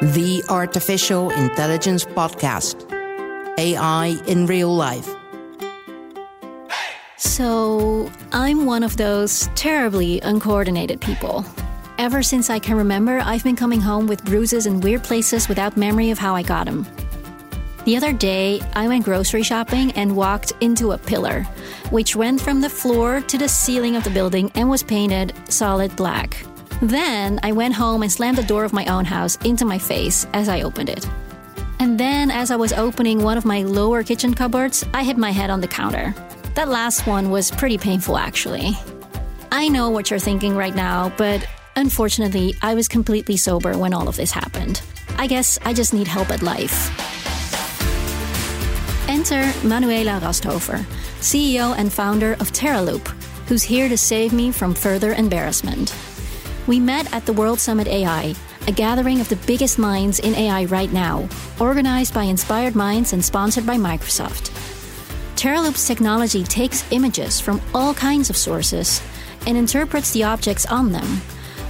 the Artificial Intelligence Podcast AI in Real Life. So, I'm one of those terribly uncoordinated people. Ever since I can remember, I've been coming home with bruises in weird places without memory of how I got them. The other day, I went grocery shopping and walked into a pillar, which went from the floor to the ceiling of the building and was painted solid black. Then I went home and slammed the door of my own house into my face as I opened it. And then, as I was opening one of my lower kitchen cupboards, I hit my head on the counter. That last one was pretty painful, actually. I know what you're thinking right now, but unfortunately, I was completely sober when all of this happened. I guess I just need help at life. Enter Manuela Rasthofer, CEO and founder of Terraloupe, who's here to save me from further embarrassment. We met at the World Summit AI, a gathering of the biggest minds in AI right now, organized by Inspired Minds and sponsored by Microsoft. Terraloupe's technology takes images from all kinds of sources and interprets the objects on them,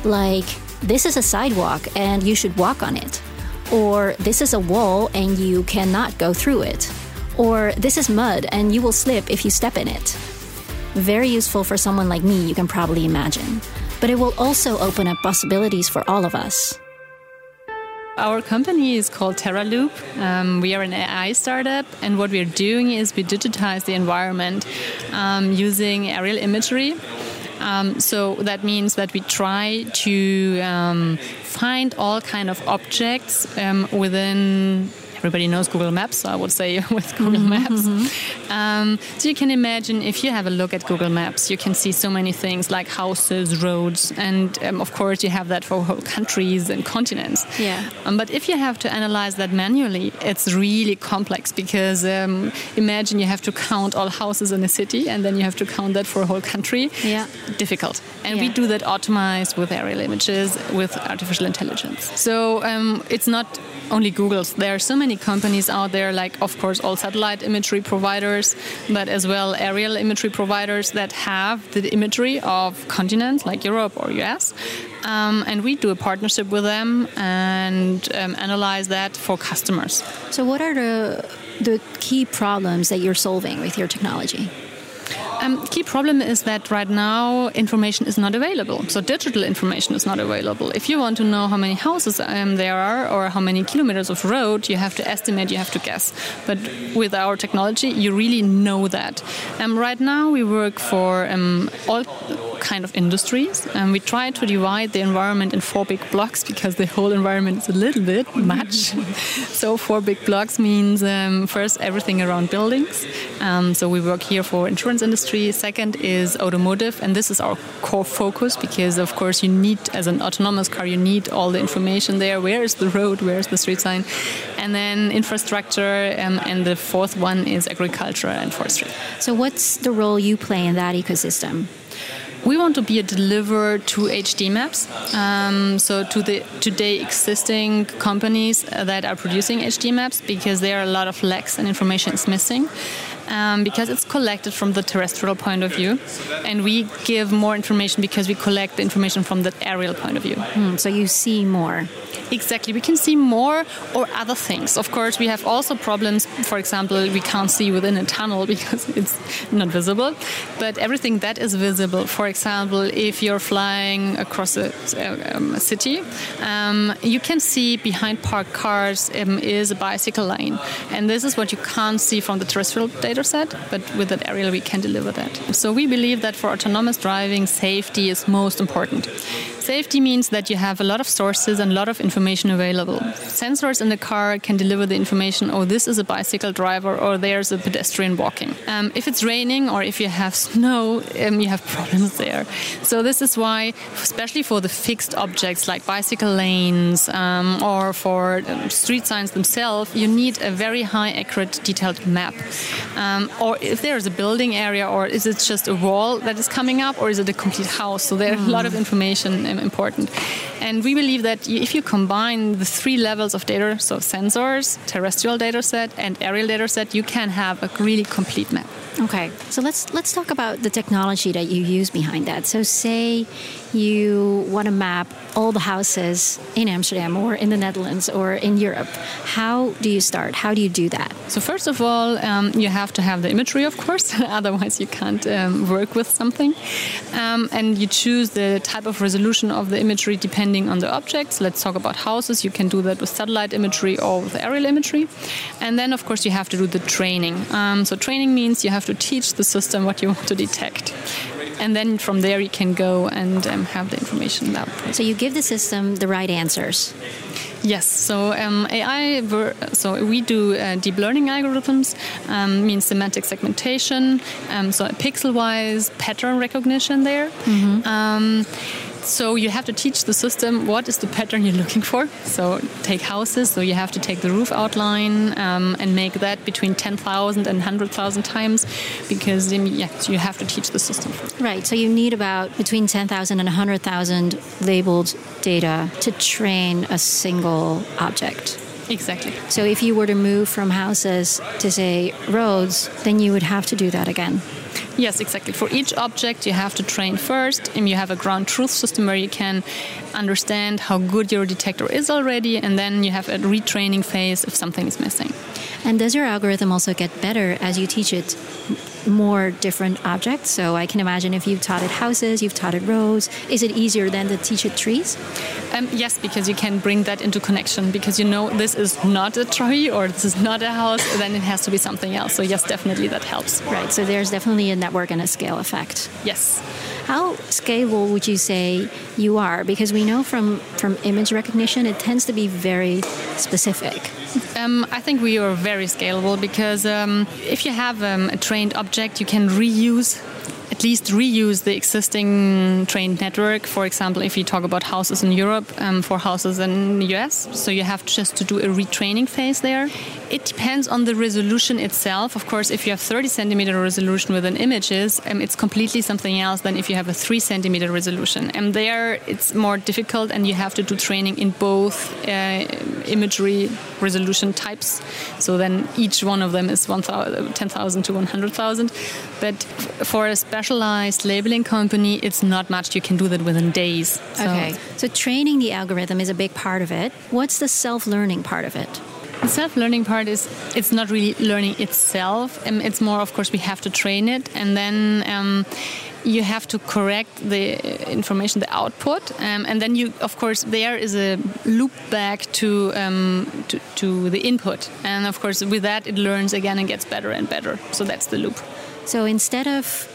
like, this is a sidewalk and you should walk on it, or this is a wall and you cannot go through it or this is mud and you will slip if you step in it. Very useful for someone like me, you can probably imagine. But it will also open up possibilities for all of us. Our company is called Terraloupe. Um, we are an AI startup, and what we're doing is we digitize the environment um, using aerial imagery. Um, so that means that we try to um, find all kind of objects um, within everybody knows Google Maps, so I would say with Google mm-hmm, Maps. Mm-hmm. Um, so you can imagine if you have a look at Google Maps, you can see so many things like houses, roads, and um, of course you have that for whole countries and continents. Yeah. Um, but if you have to analyze that manually, it's really complex because um, imagine you have to count all houses in a city and then you have to count that for a whole country. Yeah. Difficult. And yeah. we do that optimized with aerial images with artificial intelligence. So um, it's not only Google's. There are so many companies out there, like, of course, all satellite imagery providers, but as well aerial imagery providers that have the imagery of continents like Europe or US. Um, and we do a partnership with them and um, analyze that for customers. So, what are the, the key problems that you're solving with your technology? Um, key problem is that right now information is not available. So digital information is not available. If you want to know how many houses um, there are or how many kilometers of road, you have to estimate, you have to guess. But with our technology, you really know that. Um, right now, we work for um, all kind of industries. And we try to divide the environment in four big blocks because the whole environment is a little bit much. so four big blocks means um, first everything around buildings. Um, so we work here for insurance industry. Second is automotive, and this is our core focus because of course you need as an autonomous car you need all the information there. Where is the road? Where is the street sign? And then infrastructure, um, and the fourth one is agriculture and forestry. So what's the role you play in that ecosystem? We want to be a deliver to HD maps, um, so to the today existing companies that are producing HD maps, because there are a lot of lacks and information is missing um, because it's collected from the terrestrial point of view, and we give more information because we collect the information from the aerial point of view. Hmm, so you see more. Exactly, we can see more or other things. Of course, we have also problems. For example, we can't see within a tunnel because it's not visible. But everything that is visible, for example, if you're flying across a, um, a city, um, you can see behind parked cars um, is a bicycle lane, and this is what you can't see from the terrestrial data set, but with that aerial we can deliver that. So we believe that for autonomous driving, safety is most important. Safety means that you have a lot of sources and a lot of information available. Sensors in the car can deliver the information, oh, this is a bicycle driver or there's a pedestrian walking. Um, if it's raining or if you have snow, um, you have problems there. So this is why, especially for the fixed objects like bicycle lanes um, or for um, street signs themselves, you need a very high accurate detailed map. Um, or if there is a building area or is it just a wall that is coming up or is it a complete house? So there's mm. a lot of information important. And we believe that if you combine the three levels of data, so sensors, terrestrial data set, and aerial data set, you can have a really complete map. Okay, so let's let's talk about the technology that you use behind that. So, say you want to map all the houses in Amsterdam or in the Netherlands or in Europe. How do you start? How do you do that? So first of all, um, you have to have the imagery, of course. Otherwise, you can't um, work with something. Um, and you choose the type of resolution of the imagery depending on the objects. Let's talk about houses. You can do that with satellite imagery or with aerial imagery. And then, of course, you have to do the training. Um, so training means you have to teach the system what you want to detect and then from there you can go and um, have the information output. So you give the system the right answers. Yes, so um, AI, so we do uh, deep learning algorithms, um, means semantic segmentation, um, so pixel-wise pattern recognition there. Mm-hmm. So you have to teach the system what is the pattern you're looking for. So take houses. So you have to take the roof outline um, and make that between 10,000 and 100,000 times because yes, you have to teach the system. Right. So you need about between 10,000 and 100,000 labeled data to train a single object. Exactly. So if you were to move from houses to say roads, then you would have to do that again. Yes, exactly. For each object, you have to train first, and you have a ground truth system where you can understand how good your detector is already, and then you have a retraining phase if something is missing. And does your algorithm also get better as you teach it more different objects? So I can imagine if you've taught it houses, you've taught it roads, is it easier than to teach it trees? Um, yes, because you can bring that into connection because you know this is not a tree or this is not a house, then it has to be something else. So yes, definitely that helps. Right. So there's definitely a network and a scale effect. Yes. How scalable would you say you are? Because we know from, from image recognition, it tends to be very specific. Um, I think we are very scalable because um, if you have um, a trained object, you can reuse at least reuse the existing trained network. For example, if you talk about houses in Europe um, for houses in the US, so you have just to do a retraining phase there. It depends on the resolution itself. Of course, if you have 30 centimeter resolution within images, um, it's completely something else than if you have a 3 centimeter resolution. And there it's more difficult and you have to do training in both uh, imagery resolution types. So then each one of them is 10,000 to 100,000. But for a specialized labeling company, it's not much. You can do that within days. So. Okay. So training the algorithm is a big part of it. What's the self-learning part of it? The self-learning part is it's not really learning itself. Um, it's more, of course, we have to train it, and then um, you have to correct the information, the output, um, and then you, of course, there is a loop back to, um, to, to the input, and of course, with that, it learns again and gets better and better. So that's the loop. So instead of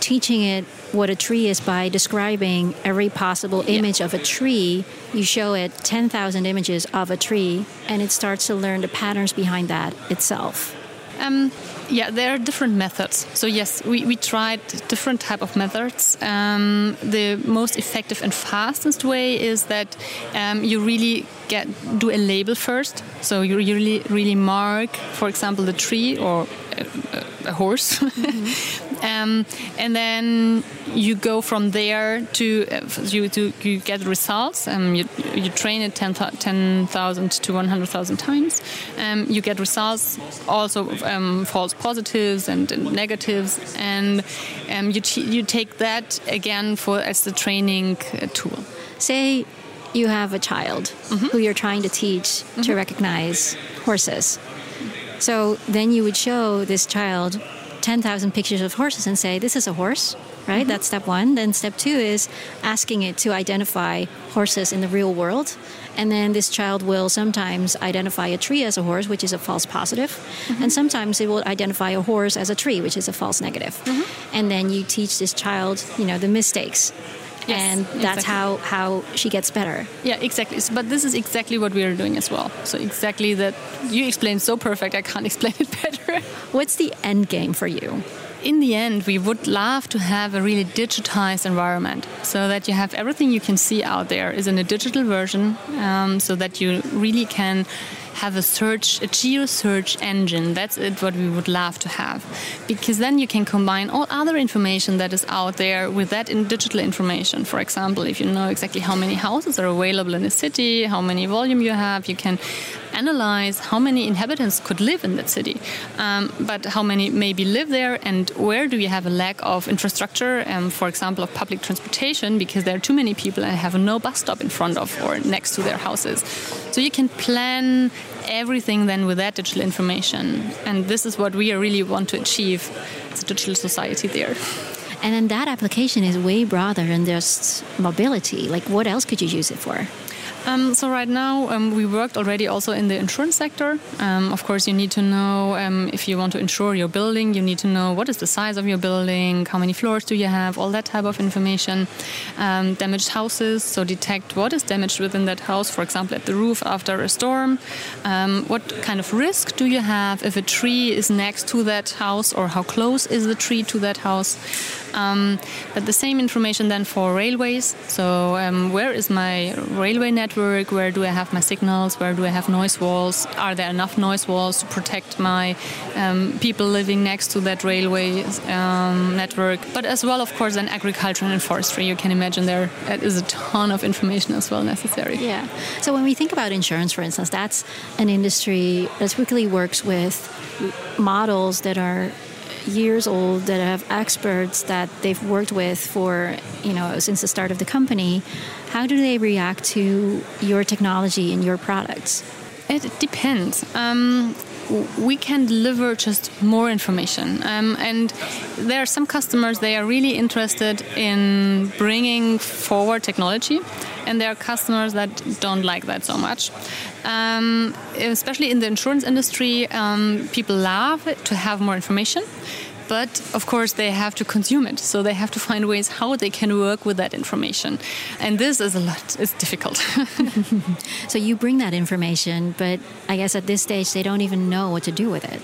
teaching it what a tree is by describing every possible image yeah. of a tree, you show it 10,000 images of a tree, and it starts to learn the patterns behind that itself. Um, yeah, there are different methods. So yes, we, we tried different type of methods. Um, the most effective and fastest way is that um, you really get do a label first. So you really really mark, for example, the tree or a, a horse, mm-hmm. um, and then you go from there to uh, you to you get results. Um, you you train it 10,000 10, to 100,000 times. Um, you get results, also um, false positives and, and negatives, and um, you you take that again for as the training uh, tool. Say you have a child mm-hmm. who you're trying to teach mm-hmm. to recognize horses. So then you would show this child 10,000 pictures of horses and say, This is a horse, right? Mm-hmm. That's step one. Then step two is asking it to identify horses in the real world. And then this child will sometimes identify a tree as a horse, which is a false positive. Mm-hmm. And sometimes it will identify a horse as a tree, which is a false negative. Mm-hmm. And then you teach this child, you know, the mistakes Yes, and that's exactly. how how she gets better. Yeah, exactly. But this is exactly what we are doing as well. So exactly that you explained so perfect. I can't explain it better. What's the end game for you? in the end, we would love to have a really digitized environment so that you have everything you can see out there is in a digital version, um, so that you really can have a search, a geo search engine. That's it, what we would love to have. Because then you can combine all other information that is out there with that in digital information. For example, if you know exactly how many houses are available in a city, how many volume you have, you can analyze how many inhabitants could live in that city, um, but how many maybe live there, and where do you have a lack of infrastructure, um, for example, of public transportation, because there are too many people and have no bus stop in front of or next to their houses. So you can plan everything then with that digital information, and this is what we really want to achieve as a digital society there. And then that application is way broader than just mobility. Like, what else could you use it for? Um, so right now um, we worked already also in the insurance sector. Um, of course, you need to know um, if you want to insure your building. You need to know what is the size of your building, how many floors do you have, all that type of information. Um, damaged houses, so detect what is damaged within that house. For example, at the roof after a storm. Um, what kind of risk do you have if a tree is next to that house, or how close is the tree to that house? but the same information then for railways. So where is my railway network? Network? Where do I have my signals? Where do I have noise walls? Are there enough noise walls to protect my um, people living next to that railway um, network? But as well, of course, in agriculture and forestry, you can imagine there is a ton of information as well necessary. Yeah. So when we think about insurance, for instance, that's an industry that typically works with models that are years old that have experts that they've worked with for you know since the start of the company how do they react to your technology and your products? It depends. Um, we can deliver just more information. Um, and there are some customers they are really interested in bringing forward technology and there are customers that don't like that so much. Um, especially in the insurance industry um, people love to have more information but of course they have to consume it. So they have to find ways how they can work with that information. And this is a lot. It's difficult. So you bring that information but i guess at this stage they don't even know what to do with it.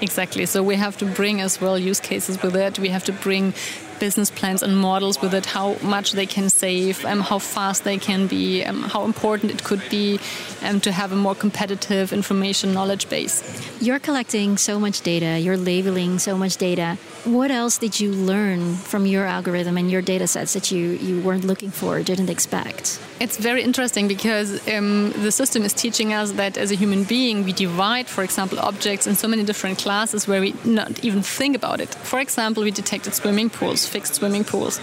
Exactly. So we have to bring as well use cases with it. We have to bring business plans and models with it, how much they can save, um, how fast they can be, um, how important it could be um, to have a more competitive information knowledge base. You're collecting so much data, you're labeling so much data. What else did you learn from your algorithm and your data sets that you, you weren't looking for, or didn't expect? It's very interesting because um, the system is teaching us that as a human being, we divide, for example, objects in so many different classes where we not even think about it. For example, we detected swimming pools, fixed swimming pools.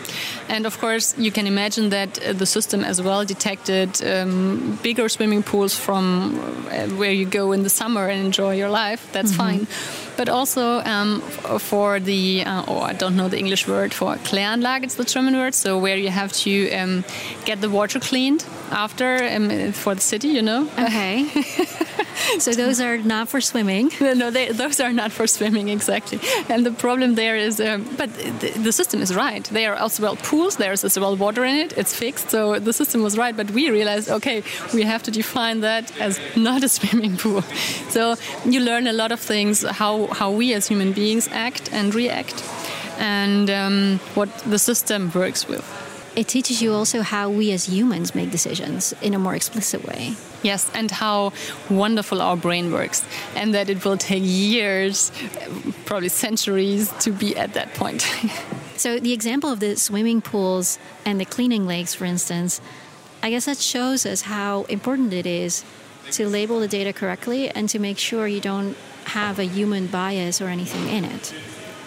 And of course, you can imagine that uh, the system as well detected um, bigger swimming pools from uh, where you go in the summer and enjoy your life. That's mm -hmm. fine. But also um, for the, uh, oh, I don't know the English word for Kläranlage, it's the German word, so where you have to um, get the water cleaned after um, for the city, you know. Okay. so those are not for swimming. No, they, those are not for swimming exactly. And the problem there is, um, but the, the, system is right. They are as well pools. There's as well water in it. It's fixed, so the system was right. But we realized, okay, we have to define that as not a swimming pool. So you learn a lot of things how how we as human beings act and react, and um, what the system works with it teaches you also how we as humans make decisions in a more explicit way. Yes, and how wonderful our brain works, and that it will take years, probably centuries, to be at that point. so, the example of the swimming pools and the cleaning lakes, for instance, I guess that shows us how important it is to label the data correctly and to make sure you don't have a human bias or anything in it.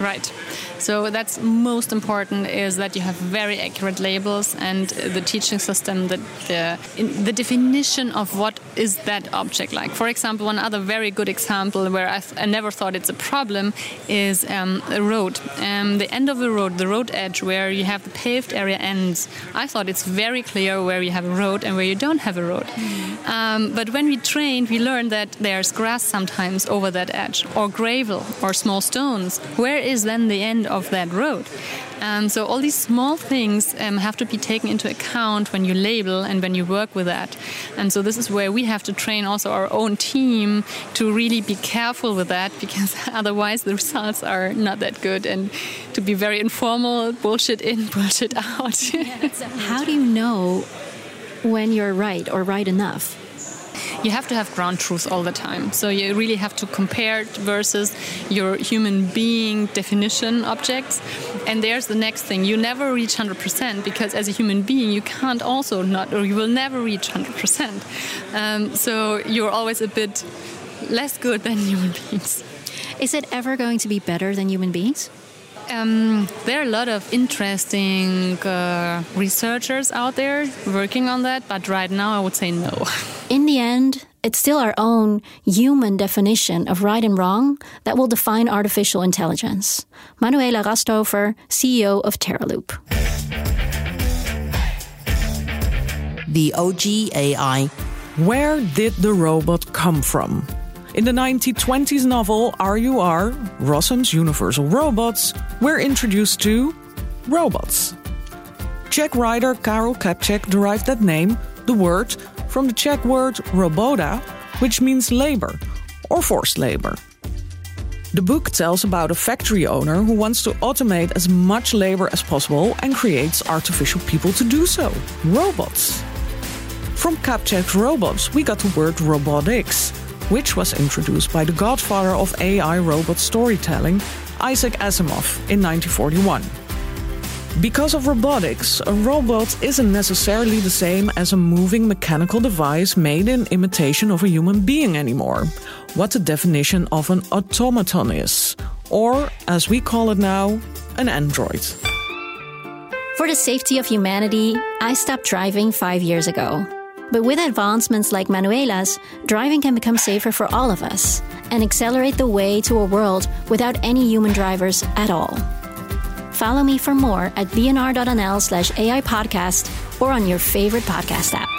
Right. So that's most important is that you have very accurate labels and the teaching system, the, the, the definition of what is that object like. For example, one other very good example where I, I never thought it's a problem is um, a road. Um, the end of a road, the road edge where you have the paved area ends. I thought it's very clear where you have a road and where you don't have a road. Mm. Um, but when we trained, we learned that there's grass sometimes over that edge, or gravel, or small stones. Where is then the end of that road? Um, so all these small things um, have to be taken into account when you label and when you work with that. And so this is where we have to train also our own team to really be careful with that because otherwise the results are not that good and to be very informal, bullshit in, bullshit out. How do you know when you're right or right enough? You have to have ground truth all the time. So you really have to compare versus your human being definition objects. And there's the next thing. You never reach 100% because as a human being, you can't also not, or you will never reach 100%. Um, so you're always a bit less good than human beings. Is it ever going to be better than human beings? Um, there are a lot of interesting uh, researchers out there working on that, but right now I would say no. In the end, it's still our own human definition of right and wrong that will define artificial intelligence. Manuela Rasthofer, CEO of Terraloupe. The OG AI. Where did the robot come from? In the 1920s novel RUR, Rossum's Universal Robots, we're introduced to robots. Czech writer Karel Čapek derived that name, the word, from the Czech word robota, which means labor or forced labor. The book tells about a factory owner who wants to automate as much labor as possible and creates artificial people to do so robots. From Čapek's robots, we got the word robotics, which was introduced by the godfather of AI robot storytelling, Isaac Asimov, in 1941. Because of robotics, a robot isn't necessarily the same as a moving mechanical device made in imitation of a human being anymore. What the definition of an automaton is, or as we call it now, an android. For the safety of humanity, I stopped driving five years ago. But with advancements like Manuela's, driving can become safer for all of us and accelerate the way to a world without any human drivers at all. Follow me for more at bnr.nl slash AI podcast or on your favorite podcast app.